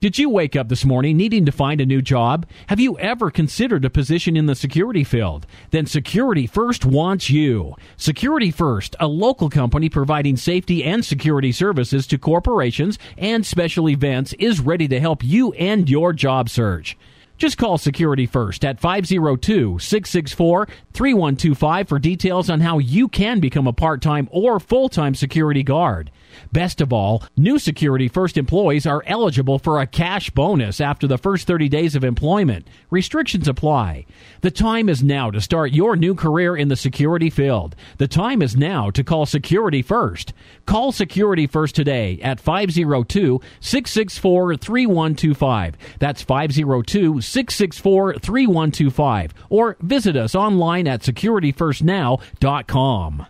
Did you wake up this morning needing to find a new job? Have you ever considered a position in the security field? Then Security First wants you. Security First, a local company providing safety and security services to corporations and special events, is ready to help you end your job search. Just call Security First at 502 664 3125 for details on how you can become a part time or full time security guard. Best of all, new Security First employees are eligible for a cash bonus after the first 30 days of employment. Restrictions apply. The time is now to start your new career in the security field. The time is now to call Security First. Call Security First today at 502 664 3125. That's 502 664 3125. Or visit us online at securityfirstnow.com.